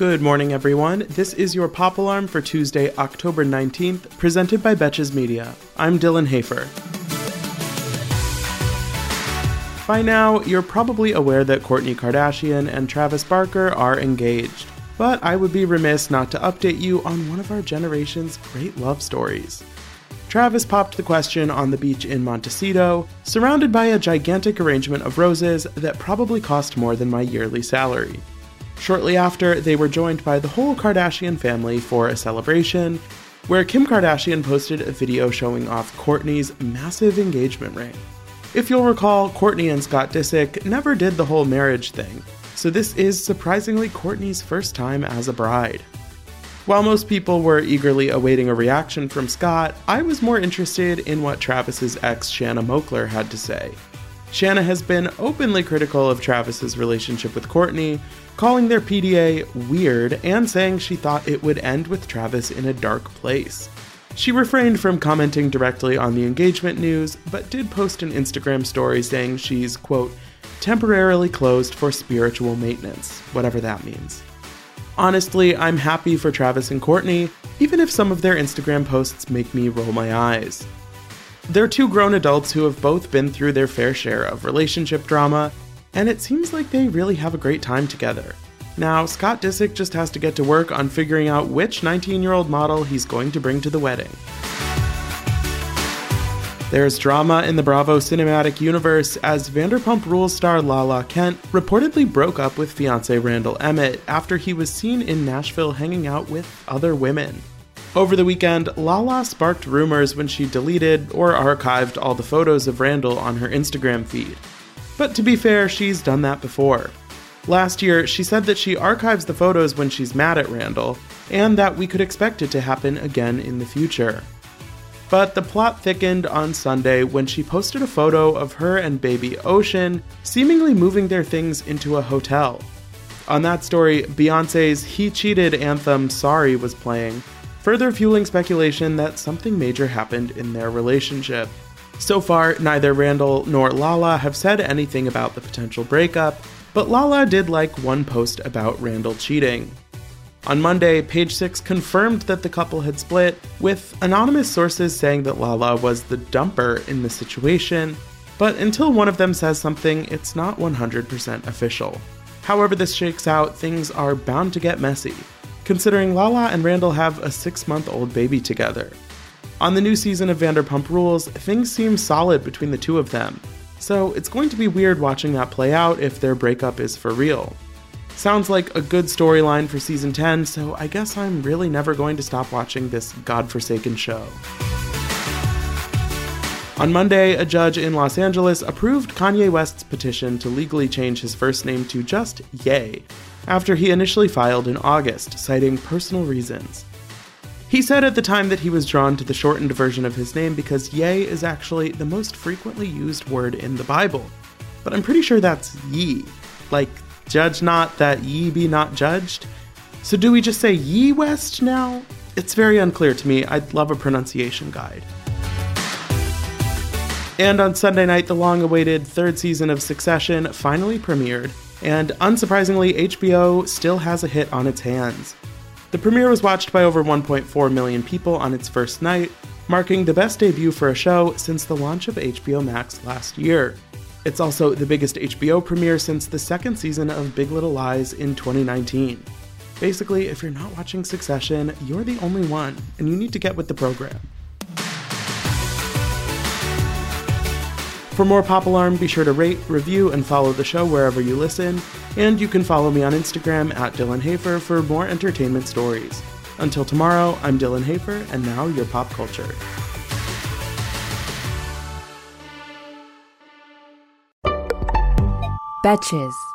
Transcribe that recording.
Good morning, everyone. This is your Pop Alarm for Tuesday, October 19th, presented by Betches Media. I'm Dylan Hafer. By now, you're probably aware that Kourtney Kardashian and Travis Barker are engaged. But I would be remiss not to update you on one of our generation's great love stories. Travis popped the question on the beach in Montecito, surrounded by a gigantic arrangement of roses that probably cost more than my yearly salary. Shortly after, they were joined by the whole Kardashian family for a celebration, where Kim Kardashian posted a video showing off Kourtney's massive engagement ring. If you'll recall, Kourtney and Scott Disick never did the whole marriage thing, so this is surprisingly Kourtney's first time as a bride. While most people were eagerly awaiting a reaction from Scott, I was more interested in what Travis's ex Shanna Moakler had to say. Shanna has been openly critical of Travis's relationship with Kourtney, calling their PDA weird and saying she thought it would end with Travis in a dark place. She refrained from commenting directly on the engagement news, but did post an Instagram story saying she's, quote, temporarily closed for spiritual maintenance, whatever that means. Honestly, I'm happy for Travis and Kourtney, even if some of their Instagram posts make me roll my eyes. They're two grown adults who have both been through their fair share of relationship drama, and it seems like they really have a great time together. Now, Scott Disick just has to get to work on figuring out which 19 year old model he's going to bring to the wedding. There's drama in the Bravo cinematic universe as Vanderpump Rules star Lala Kent reportedly broke up with fiance Randall Emmett after he was seen in Nashville hanging out with other women. Over the weekend, Lala sparked rumors when she deleted or archived all the photos of Randall on her Instagram feed. But to be fair, she's done that before. Last year, she said that she archives the photos when she's mad at Randall, and that we could expect it to happen again in the future. But the plot thickened on Sunday when she posted a photo of her and baby Ocean seemingly moving their things into a hotel. On that story, Beyonce's He Cheated anthem Sorry was playing, further fueling speculation that something major happened in their relationship. So far, neither Randall nor Lala have said anything about the potential breakup, but Lala did like one post about Randall cheating. On Monday, Page Six confirmed that the couple had split, with anonymous sources saying that Lala was the dumper in the situation, but until one of them says something, it's not 100% official. However, this shakes out, things are bound to get messy, considering Lala and Randall have a six month old baby together. On the new season of Vanderpump Rules, things seem solid between the two of them, so it's going to be weird watching that play out if their breakup is for real. Sounds like a good storyline for season 10, so I guess I'm really never going to stop watching this godforsaken show. On Monday, a judge in Los Angeles approved Kanye West's petition to legally change his first name to just Ye, after he initially filed in August, citing personal reasons. He said at the time that he was drawn to the shortened version of his name because Ye is actually the most frequently used word in the Bible. But I'm pretty sure that's ye. Like, judge not that ye be not judged. So do we just say ye west now? It's very unclear to me. I'd love a pronunciation guide. And on Sunday night, the long awaited third season of Succession finally premiered, and unsurprisingly, HBO still has a hit on its hands. The premiere was watched by over 1.4 million people on its first night, marking the best debut for a show since the launch of HBO Max last year. It's also the biggest HBO premiere since the second season of Big Little Lies in 2019. Basically, if you're not watching Succession, you're the only one, and you need to get with the program. For more Pop Alarm, be sure to rate, review, and follow the show wherever you listen. And you can follow me on Instagram at Dylan Hafer for more entertainment stories. Until tomorrow, I'm Dylan Hafer, and now your pop culture. Betches.